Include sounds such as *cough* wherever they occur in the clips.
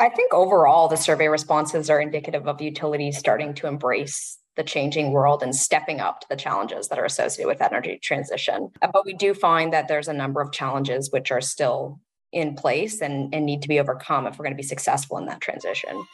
I think overall, the survey responses are indicative of utilities starting to embrace the changing world and stepping up to the challenges that are associated with energy transition. Uh, but we do find that there's a number of challenges which are still in place and, and need to be overcome if we're going to be successful in that transition.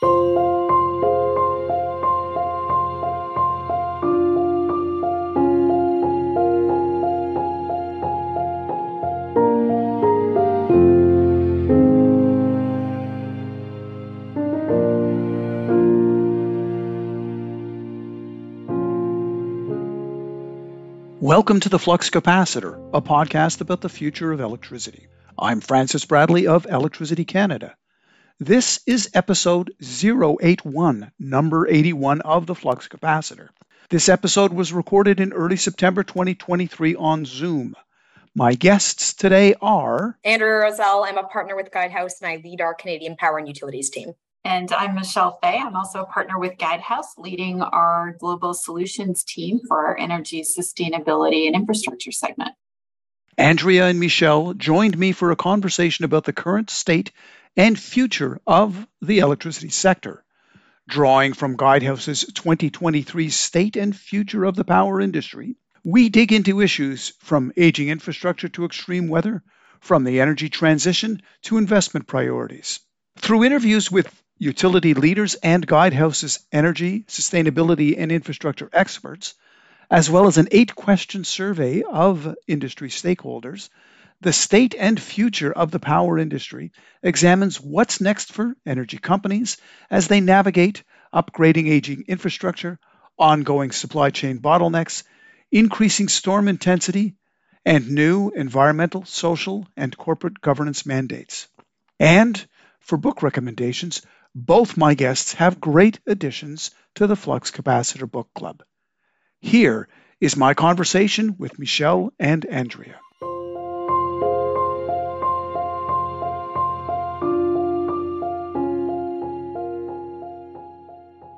Welcome to the Flux Capacitor, a podcast about the future of electricity. I'm Francis Bradley of Electricity Canada. This is episode 081, number 81 of the Flux Capacitor. This episode was recorded in early September 2023 on Zoom. My guests today are Andrea Roszell. I'm a partner with Guidehouse and I lead our Canadian Power and Utilities team. And I'm Michelle Fay. I'm also a partner with Guidehouse, leading our global solutions team for our energy, sustainability, and infrastructure segment. Andrea and Michelle joined me for a conversation about the current state and future of the electricity sector. Drawing from Guidehouse's 2023 State and Future of the Power Industry, we dig into issues from aging infrastructure to extreme weather, from the energy transition to investment priorities. Through interviews with utility leaders and Guidehouse's energy, sustainability, and infrastructure experts, as well as an eight question survey of industry stakeholders, the state and future of the power industry examines what's next for energy companies as they navigate upgrading aging infrastructure, ongoing supply chain bottlenecks, increasing storm intensity, and new environmental, social, and corporate governance mandates. And for book recommendations, both my guests have great additions to the Flux Capacitor Book Club. Here is my conversation with Michelle and Andrea.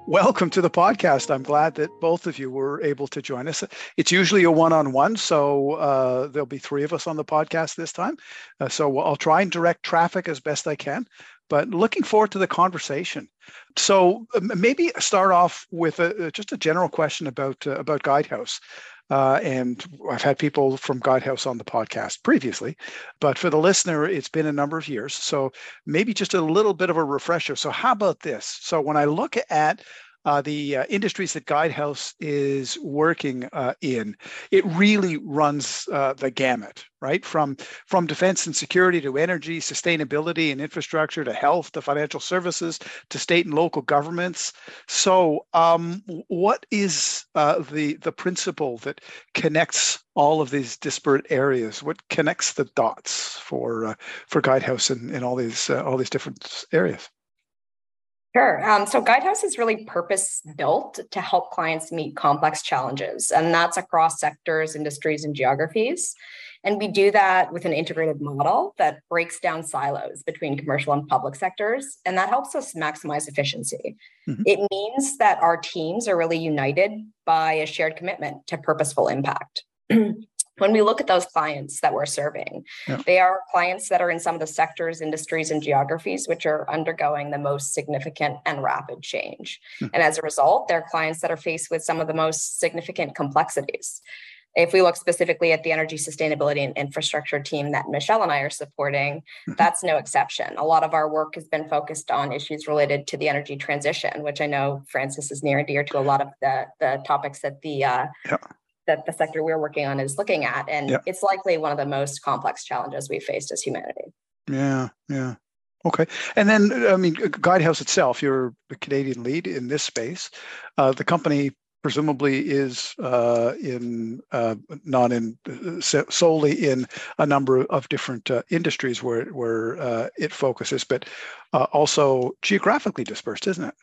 Welcome to the podcast. I'm glad that both of you were able to join us. It's usually a one on one, so uh, there'll be three of us on the podcast this time. Uh, so I'll try and direct traffic as best I can but looking forward to the conversation. So maybe start off with a, just a general question about uh, about Guidehouse. Uh, and I've had people from Guidehouse on the podcast previously, but for the listener, it's been a number of years. So maybe just a little bit of a refresher. So how about this? So when I look at uh, the uh, industries that Guidehouse is working uh, in, it really runs uh, the gamut, right? From from defense and security to energy, sustainability and infrastructure to health to financial services to state and local governments. So, um, what is uh, the the principle that connects all of these disparate areas? What connects the dots for uh, for Guidehouse in, in all these all these different areas? Sure. Um, so Guidehouse is really purpose built to help clients meet complex challenges, and that's across sectors, industries, and geographies. And we do that with an integrated model that breaks down silos between commercial and public sectors, and that helps us maximize efficiency. Mm-hmm. It means that our teams are really united by a shared commitment to purposeful impact. *clears throat* when we look at those clients that we're serving, yeah. they are clients that are in some of the sectors, industries, and geographies which are undergoing the most significant and rapid change. Mm-hmm. And as a result, they're clients that are faced with some of the most significant complexities. If we look specifically at the energy sustainability and infrastructure team that Michelle and I are supporting, mm-hmm. that's no exception. A lot of our work has been focused on issues related to the energy transition, which I know Francis is near and dear to a lot of the, the topics that the uh, yeah that the sector we're working on is looking at. And yep. it's likely one of the most complex challenges we've faced as humanity. Yeah, yeah. Okay. And then, I mean, Guidehouse itself, you're the Canadian lead in this space. Uh, the company presumably is uh, in uh, not in solely in a number of different uh, industries where where uh, it focuses, but uh, also geographically dispersed, isn't it?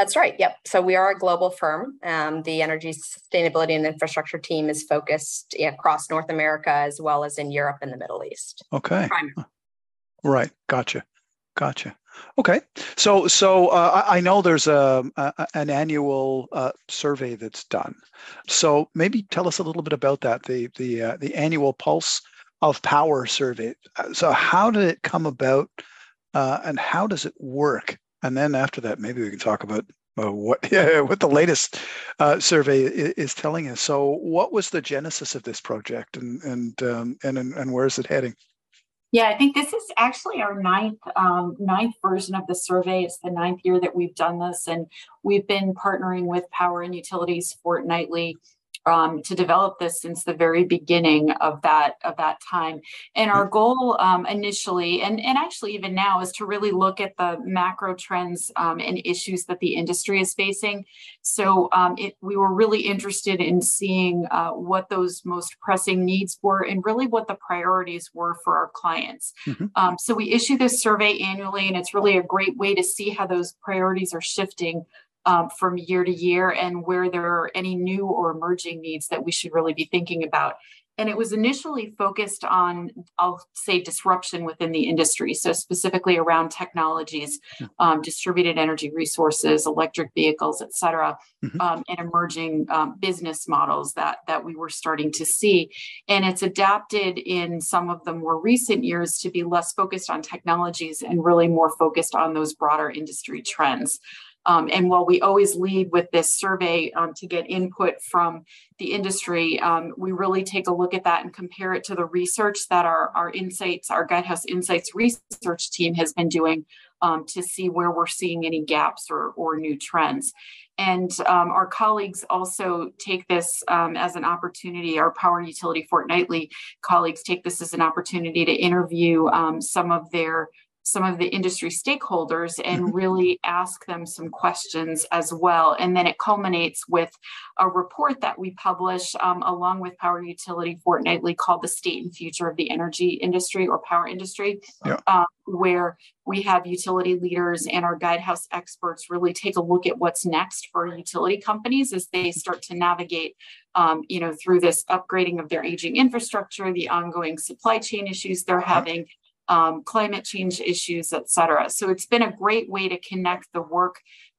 That's right. Yep. So we are a global firm. Um, the energy sustainability and infrastructure team is focused across North America as well as in Europe and the Middle East. Okay. Right. Gotcha. Gotcha. Okay. So so uh, I know there's a, a an annual uh, survey that's done. So maybe tell us a little bit about that. The the uh, the annual Pulse of Power survey. Uh, so how did it come about? uh, and how does it work? And then after that, maybe we can talk about uh, what *laughs* yeah, what the latest uh, survey is, is, telling us. So, what was the genesis of this project, and and um, and and where is it heading? Yeah, I think this is actually our ninth um, ninth version of the survey. It's the ninth year that we've done this, and we've been partnering with Power and Utilities fortnightly um, to develop this since the very beginning of that of that time. And our goal um, initially, and and actually even now, is to really look at the macro trends um, and issues that the industry is facing. So um, it, we were really interested in seeing uh, what those most pressing needs were, and really what the priorities were for our clients. Mm-hmm. Um, so we issue this survey annually, and it's really a great way to see how those priorities are shifting um, from year to year and where there are any new or emerging needs that we should really be thinking about. And it was initially focused on, I'll say, disruption within the industry. So, specifically around technologies, hmm. um, distributed energy resources, electric vehicles, et cetera, mm-hmm. um, and emerging um, business models that, that we were starting to see. And it's adapted in some of the more recent years to be less focused on technologies and really more focused on those broader industry trends. Um, and while we always lead with this survey um, to get input from the industry, um, we really take a look at that and compare it to the research that our, our insights, our Guidehouse Insights research team has been doing um, to see where we're seeing any gaps or, or new trends. And um, our colleagues also take this um, as an opportunity, our Power Utility Fortnightly colleagues take this as an opportunity to interview some of their some of the industry stakeholders and mm-hmm. really ask them some questions as well. And then it culminates with a report that we publish um, along with Power Utility Fortnightly called The State and Future of the Energy Industry or Power Industry, yeah. uh, where we have utility leaders and our guidehouse experts really take a look at what's next for utility companies as they start to navigate um, you know through this upgrading of their aging infrastructure the ongoing supply chain issues they're uh-huh. having um, climate change issues, et cetera. So it's been a great way to connect the work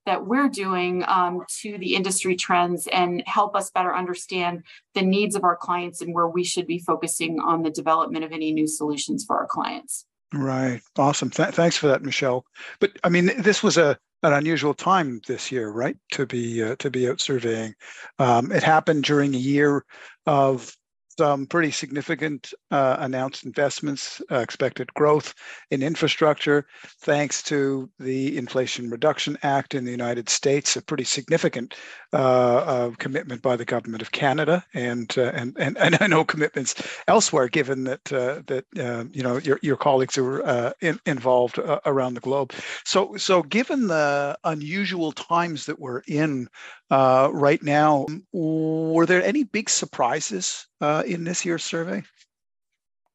that we're doing um, to the industry trends and help us better understand the needs of our clients and where we should be focusing on the development of any new solutions for our clients. Right. Awesome. Th- thanks for that, Michelle. But I mean, this was a an unusual time this year, right? To be uh, to be out surveying. Um, it happened during a year of some pretty significant uh, announced investments, uh, expected growth in infrastructure, thanks to the Inflation Reduction Act in the United States, a pretty significant uh, uh commitment by the government of Canada, and uh, and, and and I know commitments elsewhere, given that uh, that you know your your colleagues are in, involved around the globe. So so given the unusual times that we're in right now, were there any big surprises uh, in this year's survey?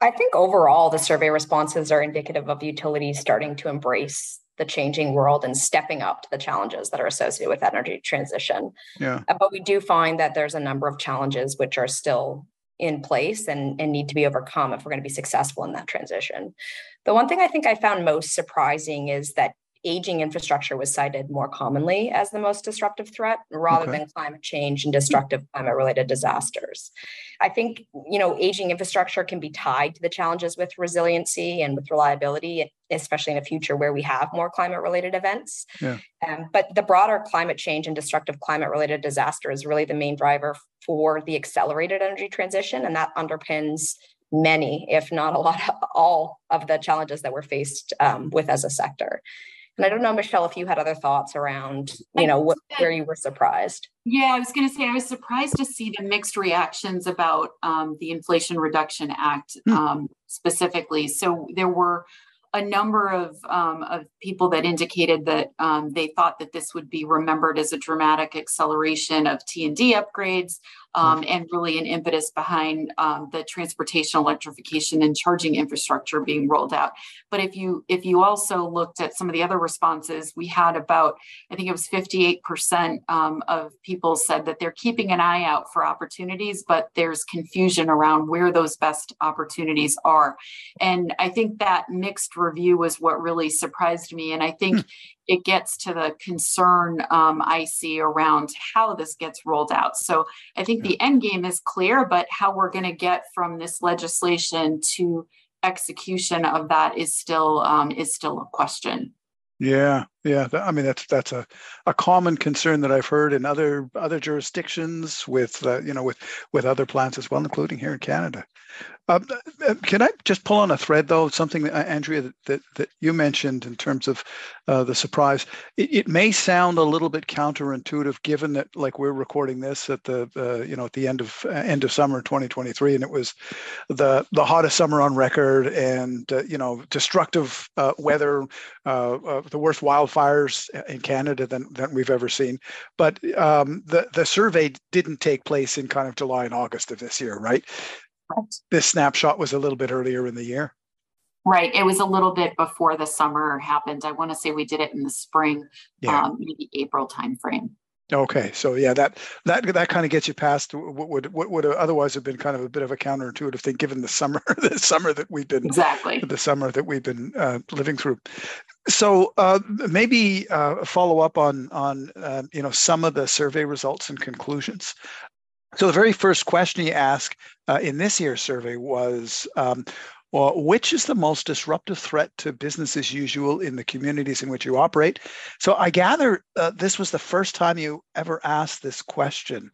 I think overall, the survey responses are indicative of utilities starting to embrace the changing world and stepping up to the challenges that are associated with energy transition. Yeah. Uh, but we do find that there's a number of challenges which are still in place and, and need to be overcome if we're going to be successful in that transition. The one thing I think I found most surprising is that aging infrastructure was cited more commonly as the most disruptive threat rather okay. than climate change and destructive climate related disasters. I think, you know, aging infrastructure can be tied to the challenges with resiliency and with reliability, especially in a future where we have more climate related events. Yeah. Um, but the broader climate change and destructive climate related disaster is really the main driver for the accelerated energy transition. And that underpins many, if not a lot, *laughs* all of the challenges that we're faced um, with as a sector. And I don't know, Michelle, if you had other thoughts around, you know, what, where you were surprised. Yeah, I was going to say I was surprised to see the mixed reactions about um, the Inflation Reduction Act hmm. um, specifically. So there were a number of, um, of people that indicated that um, they thought that this would be remembered as a dramatic acceleration of T&D upgrades um, and really an impetus behind um, the transportation electrification and charging infrastructure being rolled out. But if you if you also looked at some of the other responses, we had about I think it was 58% um, of people said that they're keeping an eye out for opportunities, but there's confusion around where those best opportunities are. And I think that mixed review was what really surprised me. And I think hmm it gets to the concern um, I see around how this gets rolled out. So I think the end game is clear, but how we're going to get from this legislation to execution of that is still um, is still a question. Yeah, yeah. I mean, that's that's a, a common concern that I've heard in other other jurisdictions with uh, you know with with other plants as well, including here in Canada. Um, uh, can I just pull on a thread though? Something that uh, Andrea that, that, you mentioned in terms of uh, the surprise. It, it, may sound a little bit counterintuitive, given that like we're recording this at the uh, you know at the end of uh, end of summer 2023, and it was the the hottest summer on record, and you know destructive weather, the worst wildfires in Canada than than we've ever seen. But um, the the survey didn't take place in kind of July and August of this year, right? This snapshot was a little bit earlier in the year. Right. It was a little bit before the summer happened. I want to say we did it in the spring, yeah. um, maybe April timeframe. Okay, so yeah, that that that kind of gets you past what would what would otherwise have been kind of a bit of a counterintuitive thing, given the summer *laughs* the summer that we've been exactly the summer that we've been uh, living through. So uh, maybe uh, follow up on on uh, you know some of the survey results and conclusions. So the very first question you ask uh, in this year's survey was, um, well, which is the most disruptive threat to business as usual in the communities in which you operate? So I gather uh, this was the first time you ever asked this question.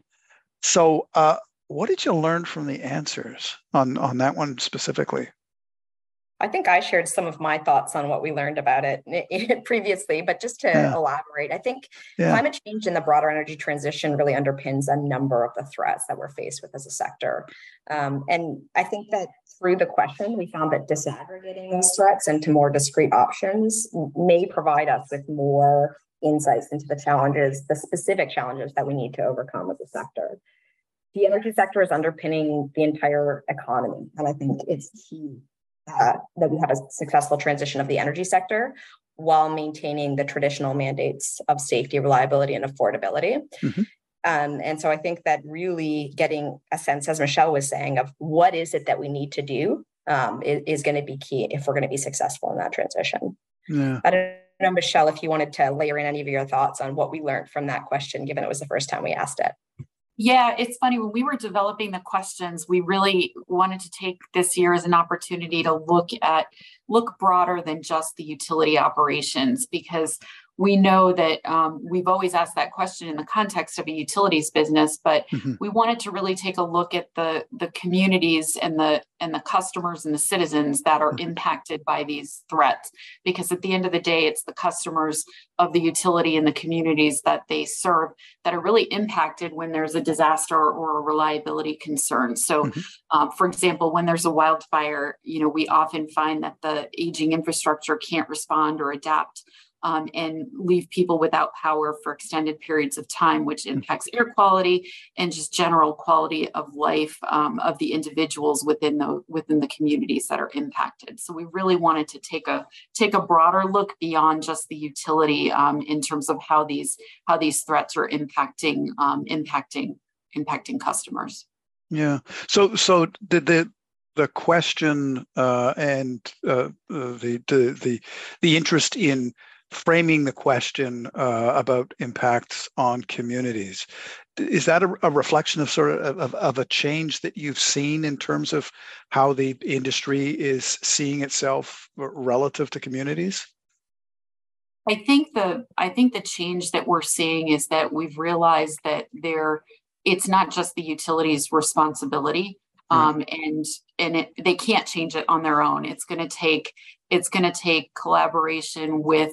So uh, what did you learn from the answers on, on that one specifically? I think I shared some of my thoughts on what we learned about it *laughs* previously, but just to yeah. elaborate, I think yeah. climate change and the broader energy transition really underpins a number of the threats that we're faced with as a sector. Um, and I think that through the question, we found that disaggregating those threats into more discrete options may provide us with more insights into the challenges, the specific challenges that we need to overcome as a sector. The energy sector is underpinning the entire economy, and I think it's key uh, that we have a successful transition of the energy sector while maintaining the traditional mandates of safety, reliability, and affordability. Mm-hmm. Um, and so I think that really getting a sense, as Michelle was saying, of what is it that we need to do um, is, is going to be key if we're going to be successful in that transition. Yeah. I don't know, Michelle, if you wanted to layer in any of your thoughts on what we learned from that question, given it was the first time we asked it. Yeah, it's funny. When we were developing the questions, we really wanted to take this year as an opportunity to look at look broader than just the utility operations because we know that um, we've always asked that question in the context of a utilities business, but mm-hmm. we wanted to really take a look at the the communities and the and the customers and the citizens that are mm-hmm. impacted by these threats. Because at the end of the day, it's the customers of the utility and the communities that they serve that are really impacted when there's a disaster or a reliability concern. So, mm-hmm. um, for example, when there's a wildfire, you know, we often find that the aging infrastructure can't respond or adapt um, and leave people without power for extended periods of time, which mm-hmm. impacts air quality and just general quality of life um, of the individuals within the within the communities that are impacted. So we really wanted to take a take a broader look beyond just the utility um, in terms of how these how these threats are impacting um, impacting impacting customers. Yeah. So so did the the question uh, and uh, the, the the the interest in framing the question uh, about impacts on communities. Is that a, a reflection of sort of, of, of, a change that you've seen in terms of how the industry is seeing itself relative to communities? I think the I think the change that we're seeing is that we've realized that there it's not just the utilities responsibility um, and and it, they can't change it on their own. It's going to take it's going to take collaboration with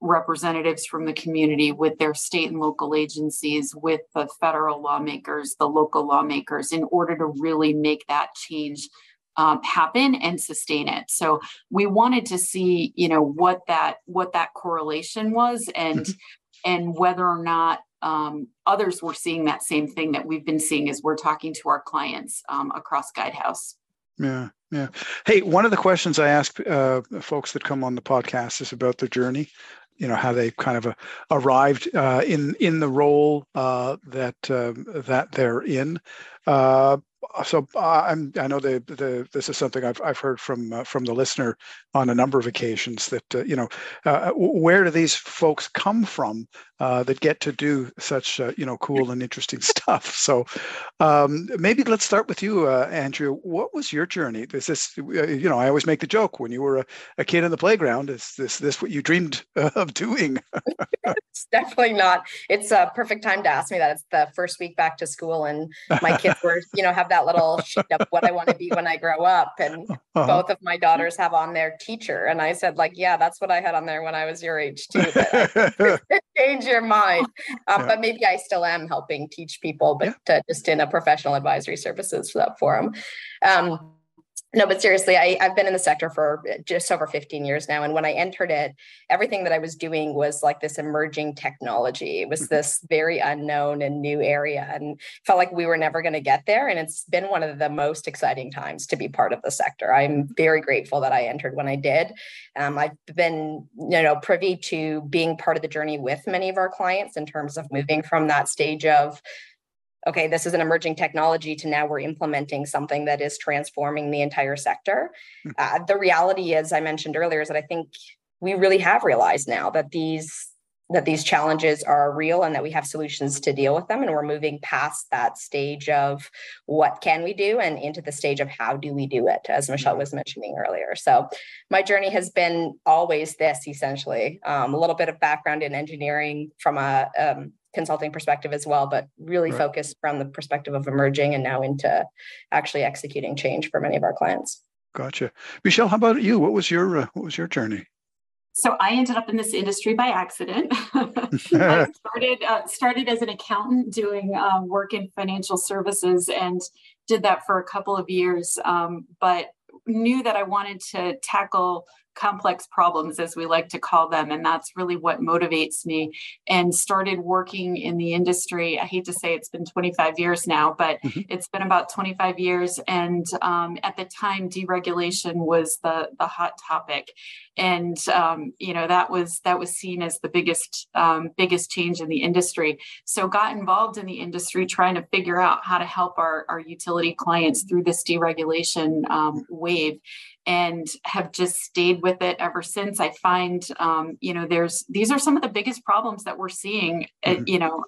representatives from the community with their state and local agencies, with the federal lawmakers, the local lawmakers, in order to really make that change um, happen and sustain it. So we wanted to see, you know, what that what that correlation was, and mm-hmm. and whether or not um, others were seeing that same thing that we've been seeing as we're talking to our clients um, across Guidehouse. Yeah, yeah. Hey, one of the questions I ask uh, folks that come on the podcast is about their journey you know how they kind of uh, arrived uh, in in the role uh, that um, that they're in. Uh, so uh, I'm, I know the, the, this is something I've, I've heard from uh, from the listener on a number of occasions that uh, you know uh, where do these folks come from uh, that get to do such uh, you know cool and interesting *laughs* stuff. So um, maybe let's start with you, Andrea. What was your journey? Is this you know I always make the joke when you were a, a kid in the playground. Is this this what you dreamed *laughs* of doing? it's definitely not. It's a perfect time to ask me that. It's the first week back to school, and my kids *laughs* were you know have that little *laughs* sheet of what I want to be when I grow up. And uh-huh. both of my daughters have on their teacher. And I said, like, yeah, that's what I had on there when I was your age too. *laughs* *laughs* change your mind. Um, yeah. But maybe I still am helping teach people, but yeah. just in a professional advisory services for them. Um, no, but seriously, I, I've been in the sector for just over 15 years now. And when I entered it, everything that I was doing was like this emerging technology. It was mm-hmm. this very unknown and new area and felt like we were never going to get there. And it's been one of the most exciting times to be part of the sector. I'm very grateful that I entered when I did. Um, I've been, you know, privy to being part of the journey with many of our clients in terms of moving from that stage of okay, this is an emerging technology to now we're implementing something that is transforming the entire sector. Hmm. Uh, the reality is, I mentioned earlier, is that I think we really have realized now that these that these challenges are real and that we have solutions to deal with them and we're moving past that stage of what can we do and into the stage of how do we do it as michelle hmm. was mentioning earlier so my journey has been always this essentially um, a little bit of background in engineering from a um, consulting perspective as well, but really right. focused from the perspective of emerging and now into actually executing change for many of our clients. Gotcha, Michelle. How about you? What was your uh, what was your journey? So I ended up in this industry by accident. *laughs* I *laughs* started uh, started as an accountant doing uh, work in financial services and did that for a couple of years, um, but knew that I wanted to tackle complex problems, as we like to call them. And that's really what motivates me. And started working in the industry. I hate to say it's been 25 years now, but mm-hmm. it's been about 25 years. And um, at the time, deregulation was the, the hot topic. And um, you know that was that was seen as the biggest um, biggest change in the industry. So got involved in the industry trying to figure out how to help our, our utility clients through this deregulation um, wave and have just stayed with it ever since. I find, um, you know, there's these are some of the biggest problems that we're seeing, eh, mm-hmm. you know,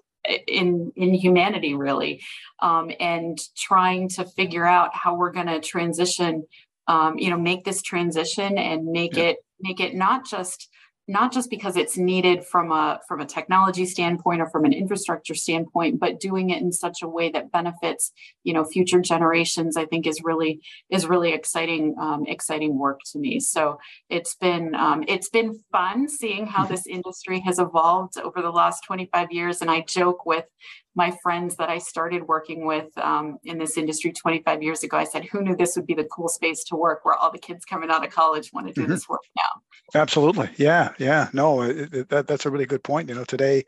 in in humanity really, um, and trying to figure out how we're going to transition, um, you know, make this transition and make yeah. it make it not just not just because it's needed from a from a technology standpoint or from an infrastructure standpoint but doing it in such a way that benefits you know future generations i think is really is really exciting um, exciting work to me so it's been um, it's been fun seeing how mm-hmm. this industry has evolved over the last 25 years and i joke with my friends that I started working with um, in this industry 25 years ago, I said, who knew this would be the cool space to work where all the kids coming out of college want to do mm-hmm. this work now? Absolutely. Yeah. Yeah. No, it, it, that, that's a really good point. You know, today,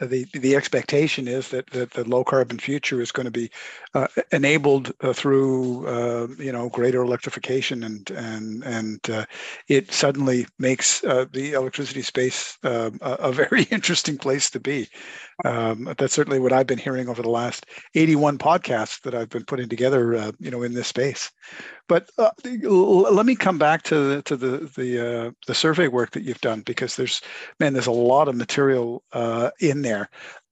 uh, the, the expectation is that, that the low carbon future is going to be uh, enabled uh, through, uh, you know, greater electrification and, and, and uh, it suddenly makes uh, the electricity space a, a *laughs* very interesting place to be. Um, that's certainly what I've been hearing over the last 81 podcasts that I've been putting together, uh, you know, in this space. But uh, let me come back to the to the the uh, the survey work that you've done because there's man, there's a lot of material uh, in there.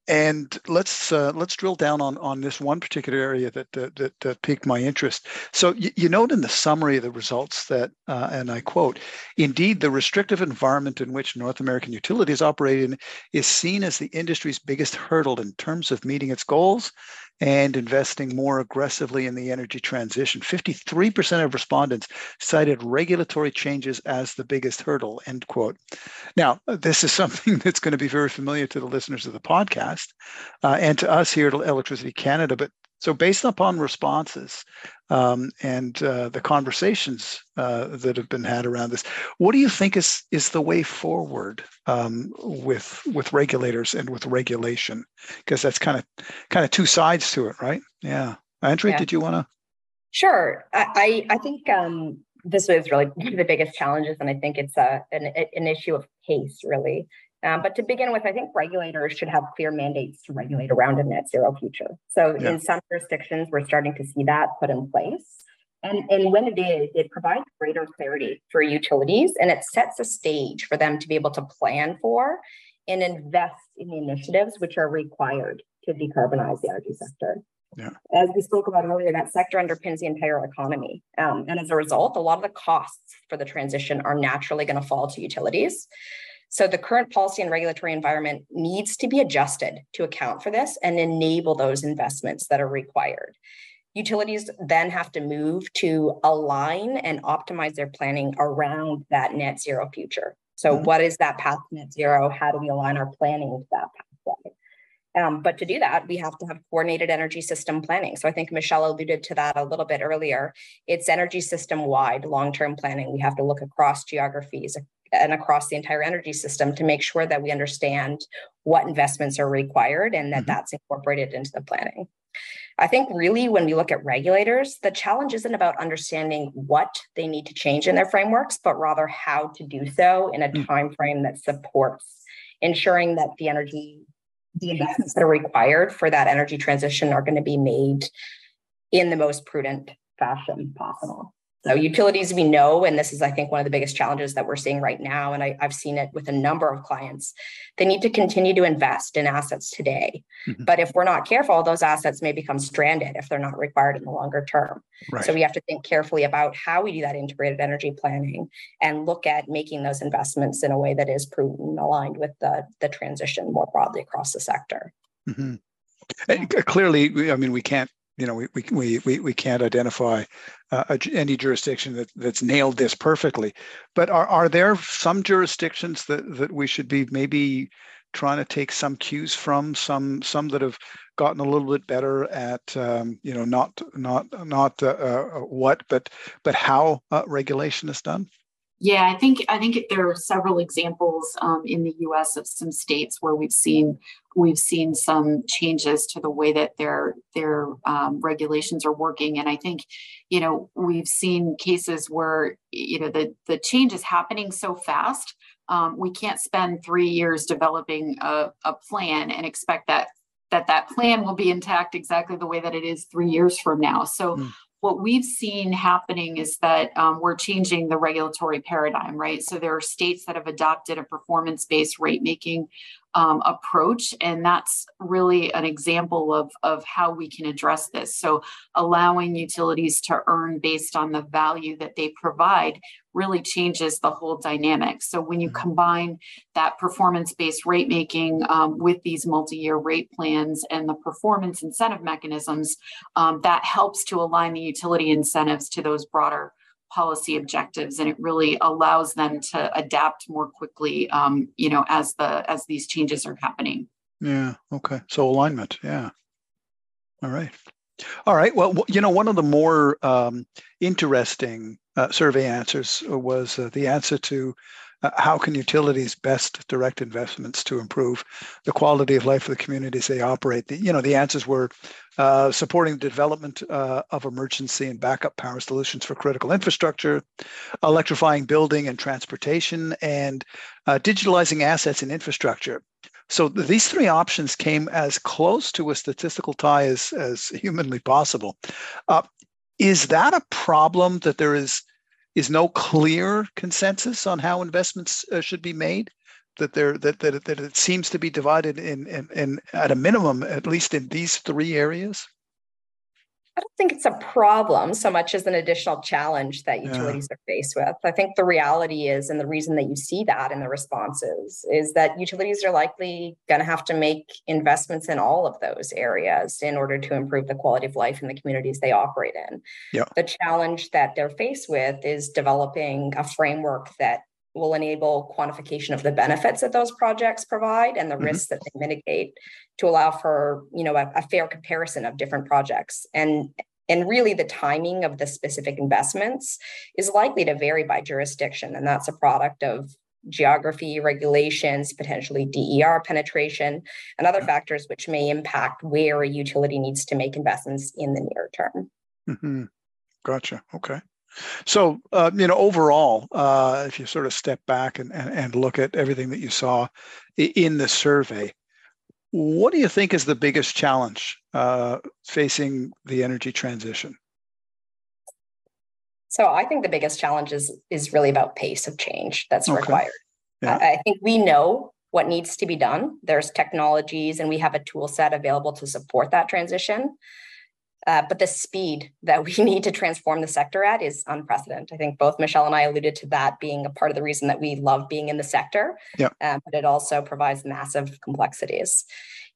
And let's uh, let's drill down on on this one particular area that that, that, that piqued my interest. So you, you, note in the summary of the results that, uh, and I quote, "Indeed, the restrictive environment in which North American utilities operate in is seen as the industry's biggest hurdle in terms of meeting its goals and investing more aggressively in the energy transition. 53% of respondents cited regulatory changes as the biggest hurdle, end quote. Now, this is *laughs* something that's going to be very familiar to the listeners of the podcast uh, and to us here at Electricity Canada, but so, based upon responses um, and uh, the conversations uh, that have been had around this, what do you think is is the way forward um, with with regulators and with regulation? Because that's kind of kind of two sides to it, right? Yeah, Andrea, yeah. did you want to? Sure, I I think um, this was really *laughs* one of the biggest challenges, and I think it's a an, an issue of pace, really. Um, but to begin with, I think regulators should have clear mandates to regulate around a net zero future. So yeah. in some jurisdictions, we're starting to see that put in place. And, and when it is, it provides greater clarity for utilities and it sets a stage for them to be able to plan for and invest in the initiatives which are required to decarbonize the energy sector. Yeah. As we spoke about earlier, that sector underpins the entire economy. Um, and as a result, a lot of the costs for the transition are naturally going to fall to utilities. So the current policy and regulatory environment needs to be adjusted to account for this and enable those investments that are required. Utilities then have to move to align and optimize their planning around that net zero future. So, mm-hmm. what is that path to net zero? How do we align our planning to that pathway? Um, but to do that, we have to have coordinated energy system planning. So I think Michelle alluded to that a little bit earlier. It's energy system wide long term planning. We have to look across geographies and across the entire energy system to make sure that we understand what investments are required and that mm-hmm. that's incorporated into the planning. I think really when we look at regulators, the challenge isn't about understanding what they need to change in their frameworks, but rather how to do so in a mm-hmm. time frame that supports ensuring that the energy the investments that are required for that energy transition are going to be made in the most prudent fashion possible. So utilities we know, and this is, I think, one of the biggest challenges that we're seeing right now, and I, have seen it with a number of clients, they need to continue to invest in assets today. Mm-hmm. But if we're not careful, those assets may become stranded if they're not required in the longer term. Right. So we have to think carefully about how we do that integrated energy planning and look at making those investments in a way that is prudent and aligned with the, the transition more broadly across the sector. Mm-hmm. clearly, I mean, we can't you know, we we we we can't identify uh, any jurisdiction that that's nailed this perfectly. But are are there some jurisdictions that that we should be maybe trying to take some cues from some some that have gotten a little bit better at um, you know not not not uh, uh, what but but how uh, regulation is done yeah, I think I think there are several examples um, in the U.S. of some states where we've seen we've seen some changes to the way that their their um, regulations are working, and I think you know we've seen cases where you know the the change is happening so fast. Um, we can't spend three years developing a, a plan and expect that that that plan will be intact exactly the way that it is three years from now. So mm what we've seen happening is that um, we're changing the regulatory paradigm, right? So there are states that have adopted a performance based rate making um, approach. And that's really an example of, of how we can address this. So, allowing utilities to earn based on the value that they provide really changes the whole dynamic. So, when you mm-hmm. combine that performance based rate making um, with these multi year rate plans and the performance incentive mechanisms, um, that helps to align the utility incentives to those broader policy objectives and it really allows them to adapt more quickly um, you know as the as these changes are happening. Yeah okay. So alignment yeah. All right. All right well you know one of the more um, interesting uh, survey answers was uh, the answer to uh, how can utilities best direct investments to improve the quality of life of the communities they operate? The, you know, the answers were uh, supporting the development uh, of emergency and backup power solutions for critical infrastructure, electrifying building and transportation, and uh, digitalizing assets and infrastructure. So these three options came as close to a statistical tie as, as humanly possible. Uh, is that a problem that there is is no clear consensus on how investments uh, should be made that there that, that that it seems to be divided in, in in at a minimum at least in these three areas I don't think it's a problem so much as an additional challenge that utilities yeah. are faced with. I think the reality is, and the reason that you see that in the responses is that utilities are likely going to have to make investments in all of those areas in order to improve the quality of life in the communities they operate in. Yeah. The challenge that they're faced with is developing a framework that will enable quantification of the benefits that those projects provide and the mm-hmm. risks that they mitigate to allow for you know a, a, fair comparison of different projects. And and really the timing of the specific investments is likely to vary by jurisdiction. And that's a product of geography regulations potentially DER penetration and other factors which may impact where a utility needs to make investments in the near term. Mm-hmm. gotcha. Okay So, uh, you know, overall, uh, if you sort of step back and, and, and look at everything that you saw in the survey, what do you think is the biggest challenge uh, facing the energy transition? So I think the biggest challenge is is really about pace of change that's okay. required. Yeah. I, I think we know what needs to be done. There's technologies and we have a tool set available to support that transition. Uh, but the speed that we *laughs* need to transform the sector at is unprecedented. I think both Michelle and I alluded to that being a part of the reason that we love being in the sector. Yeah. Uh, but it also provides massive complexities.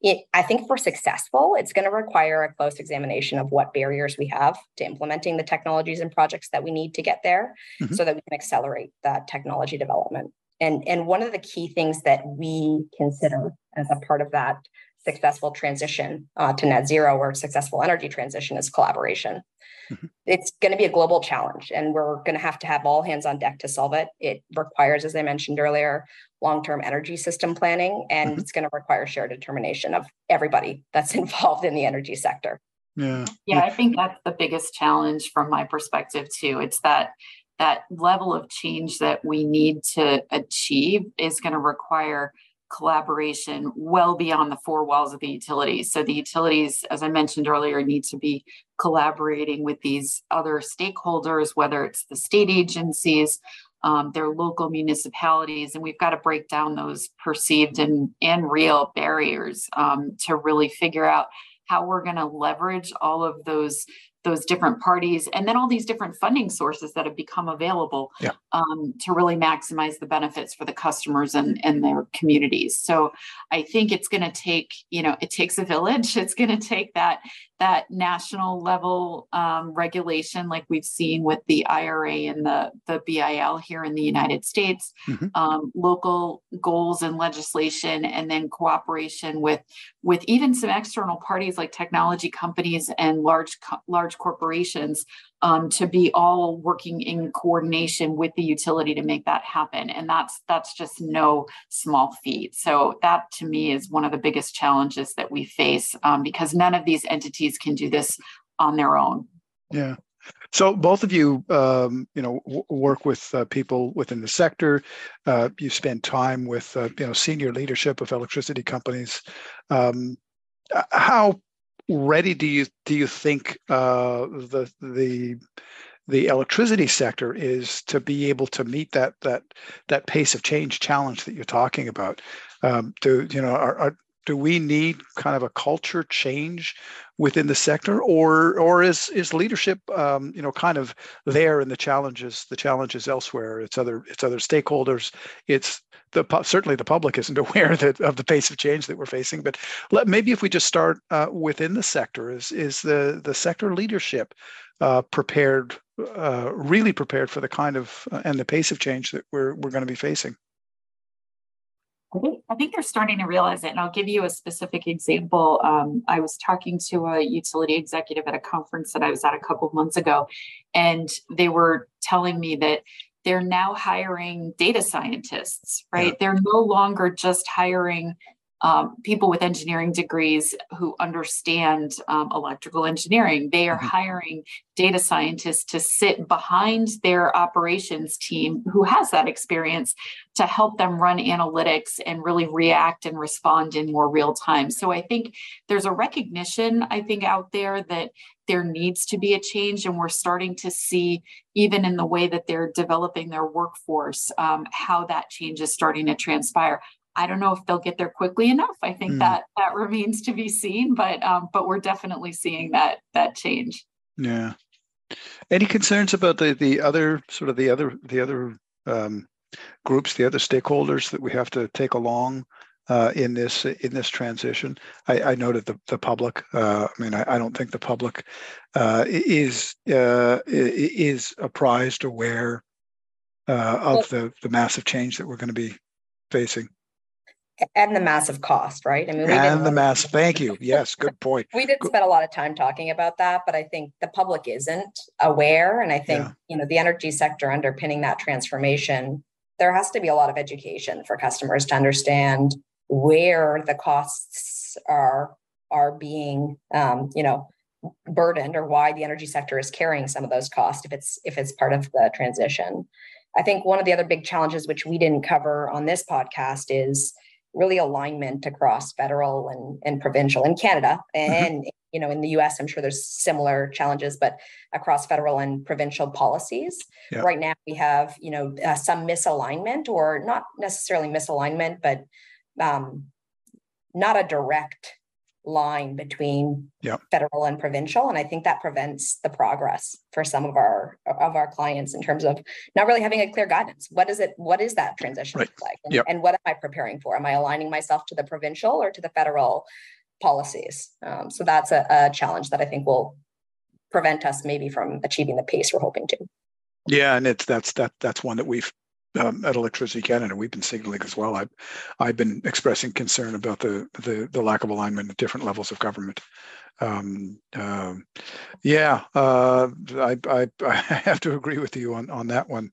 It, I think if we're successful, it's going to require a close examination of what barriers we have to implementing the technologies and projects that we need to get there mm-hmm. so that we can accelerate that technology development. And, and one of the key things that we consider as a part of that successful transition uh, to net zero or successful energy transition is collaboration. Mm-hmm. It's going to be a global challenge, and we're going to have to have all hands on deck to solve it. It requires, as I mentioned earlier, long term energy system planning, and mm-hmm. it's going to require shared determination of everybody that's *laughs* involved in the energy sector. Yeah. Yeah, I think that's the biggest challenge from my perspective, too. It's that that level of change that we need to achieve is going to require collaboration well beyond the four walls of the utilities. So the utilities, as I mentioned earlier, need to be collaborating with these other stakeholders, whether it's the state agencies, um, their local municipalities, and we've got to break down those perceived and, and real barriers um, to really figure out how we're going to leverage all of those those different parties and then all these different funding sources that have become available yeah. um, to really maximize the benefits for the customers and, and their communities so i think it's going to take you know it takes a village *laughs* it's going to take that that national level um, regulation, like we've seen with the IRA and the, the BIL here in the United States, mm-hmm. um, local goals and legislation, and then cooperation with with even some external parties like technology companies and large large corporations um, to be all working in coordination with the utility to make that happen and that's that's just no small feat so that to me is one of the biggest challenges that we face um, because none of these entities can do this on their own yeah so both of you, um, you know, w- work with uh, people within the sector. Uh, you spend time with, uh, you know, senior leadership of electricity companies. Um, how ready do you do you think uh, the the the electricity sector is to be able to meet that that that pace of change challenge that you're talking about? Um, do you know are, are do we need kind of a culture change within the sector? Or or is is leadership um, you know kind of there in the challenges the challenges elsewhere? It's other it's other stakeholders. It's the certainly the public isn't *laughs* aware that of the pace of change that we're facing. But let, maybe if we just start uh, within the sector is is the the sector leadership uh, prepared uh, really prepared for the kind of uh, and the pace of change that we're we're going to be facing I think, I think they're starting to realize it. And I'll give you a specific example. Um, I was talking to a utility executive at a conference that I was at a couple of months ago, and they were telling me that they're now hiring data scientists, right? Yeah. They're no longer just hiring um, people with engineering degrees who understand um, electrical engineering. They are mm-hmm. hiring data scientists to sit behind their operations team who has that experience to help them run analytics and really react and respond in more real time. So I think there's a recognition, I think, out there that there needs to be a change. And we're starting to see, even in the way that they're developing their workforce, um, how that change is starting to transpire. I don't know if they'll get there quickly enough. I think mm. that that remains to be seen, but um, but we're definitely seeing that that change. Yeah. Any concerns about the the other sort of the other the other um, groups, the other stakeholders that we have to take along uh, in this in this transition? I, I noted the the public. Uh, I mean, I, I, don't think the public uh, is uh, is apprised, aware uh, of the the massive change that we're going to be facing and the massive cost, right? I mean, and the mass. Thank you. *laughs* Yes, good point. we did spend a lot of time talking about that, but I think the public isn't aware, and I think yeah. you know the energy sector underpinning that transformation. There has to be a lot of education for customers to understand where the costs are are being, um, you know, burdened or why the energy sector is carrying some of those costs if it's if it's part of the transition. I think one of the other big challenges which we didn't cover on this podcast is really alignment across federal and, and provincial in Canada mm-hmm. and mm-hmm. you know in the US I'm sure there's similar challenges but across federal and provincial policies yeah. right now we have you know uh, some misalignment or not necessarily misalignment but um, not a direct line between yep. federal and provincial and i think that prevents the progress for some of our of our clients in terms of not really having a clear guidance what is it what is that transition right. like and, yep. and, what am i preparing for am i aligning myself to the provincial or to the federal policies um, so that's a, a challenge that i think will prevent us maybe from achieving the pace we're hoping to yeah and it's that's that that's one that we've um, at Electricity Canada, we've been signaling as well. I've I've been expressing concern about the the, the lack of alignment at different levels of government. Um, uh, yeah, uh, I, I, *laughs* I have to agree with you on on that one.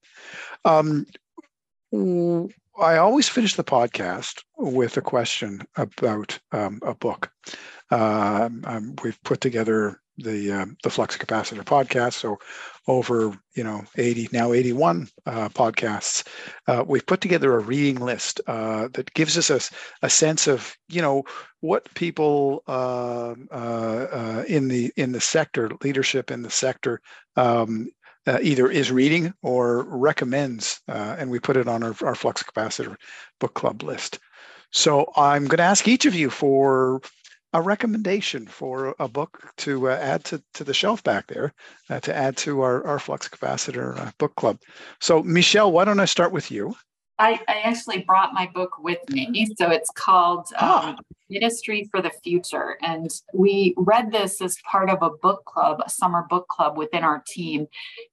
Um, I always finish the podcast with a question about um, a book. Uh, we've put together the uh, the flux capacitor podcast. So over you know 80 now 81 uh, podcasts, uh, we've put together a reading list uh, that gives us a, a sense of you know what people uh, uh, in the in the sector, leadership in the sector. Um, either is reading or recommends, and we put it on our, our Flux Capacitor book club list. So I'm going to ask each of you for a recommendation for a book to uh, add to, to the shelf back there, uh, to add to our, our Flux Capacitor uh, book club. So, Michelle, why don't I start with you? I, I actually brought my book with me. So it's called um, ah. Ministry for the Future. And we read this as part of a book club, a summer book club within our team.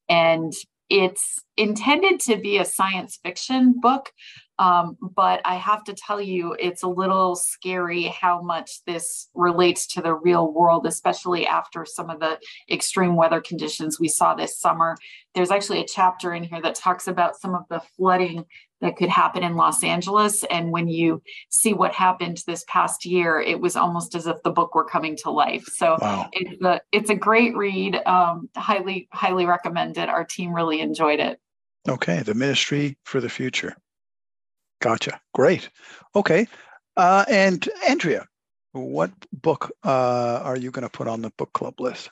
And it's intended to be a science fiction book, um, but I have to tell you, it's a little scary how much this relates to the real world, especially after some of the extreme weather conditions we saw this summer. There's actually a chapter in here that talks about some of the flooding that could happen in Los Angeles. And when you see what happened this past year, it was almost as if the book were coming to life. So wow. it's, a, it's a great read. Um, highly, highly recommend it. Our team really enjoyed it. Okay, the Ministry for the Future. Gotcha. Great. Okay. Uh, and Andrea, what book uh, are you going to put on the book club list?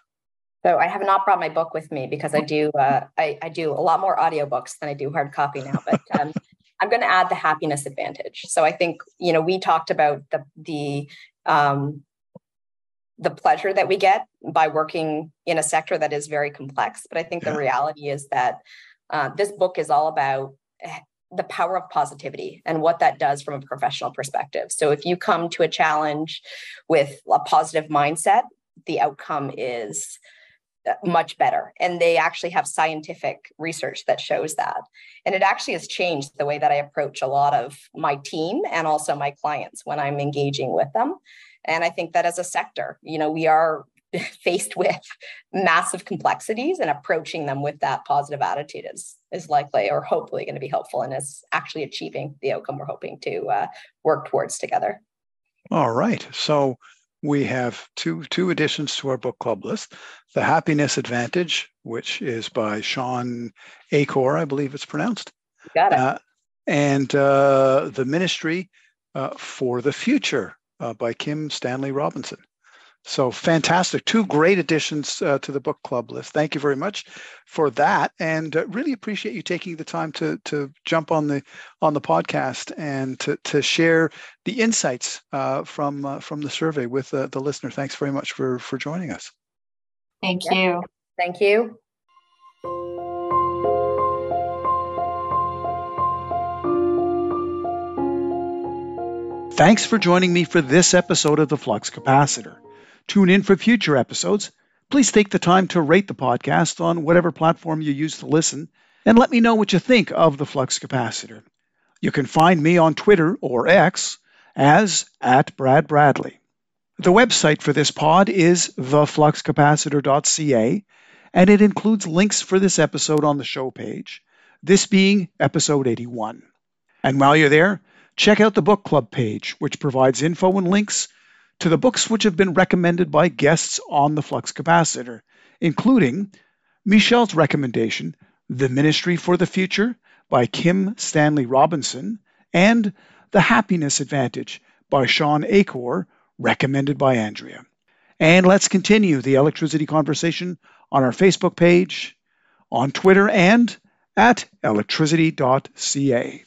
So I have not brought my book with me because I do uh, I, I, do a lot more audiobooks than I do hard copy now. But *laughs* um, I'm going to add the happiness advantage. So I think you know we talked about the the um, the pleasure that we get by working in a sector that is very complex. But I think yeah. the reality is that uh, this book is all about the power of positivity and what that does from a professional perspective. So if you come to a challenge with a positive mindset, the outcome is uh, much better. And they actually have scientific research that shows that. And it actually has changed the way that I approach a lot of my team and also my clients when I'm engaging with them. And I think that as a sector, you know, we are *laughs* faced with massive complexities and approaching them with that positive attitude is is likely or hopefully going to be helpful and is actually achieving the outcome we're hoping to uh, work towards together. All right. So we have two two additions to our book club list. The Happiness Advantage, which is by Shawn Achor, I believe it's pronounced. Got it. Uh, and uh, The Ministry uh, for the Future uh, by Kim Stanley Robinson. So fantastic. Two great additions uh, to the book club list. Thank you very much for that. And uh, really appreciate you taking the time to, to jump on the on the podcast and to, to share the insights uh, from uh, from the survey with uh, the listener. Thanks very much for, for joining us. Thank you. Thank you. Thanks for joining me for this episode of the Flux Capacitor. Tune in for future episodes. Please take the time to rate the podcast on whatever platform you use to listen and let me know what you think of the flux capacitor. You can find me on Twitter or X as at Brad Bradley. The website for this pod is thefluxcapacitor.ca and it includes links for this episode on the show page, this being episode 81. And while you're there, check out the book club page, which provides info and links to the books which have been recommended by guests on the flux capacitor, including Michelle's recommendation, The Ministry for the Future by Kim Stanley Robinson, and The Happiness Advantage by Shawn Achor, recommended by Andrea. And let's continue the electricity conversation on our Facebook page, on Twitter, and at electricity.ca.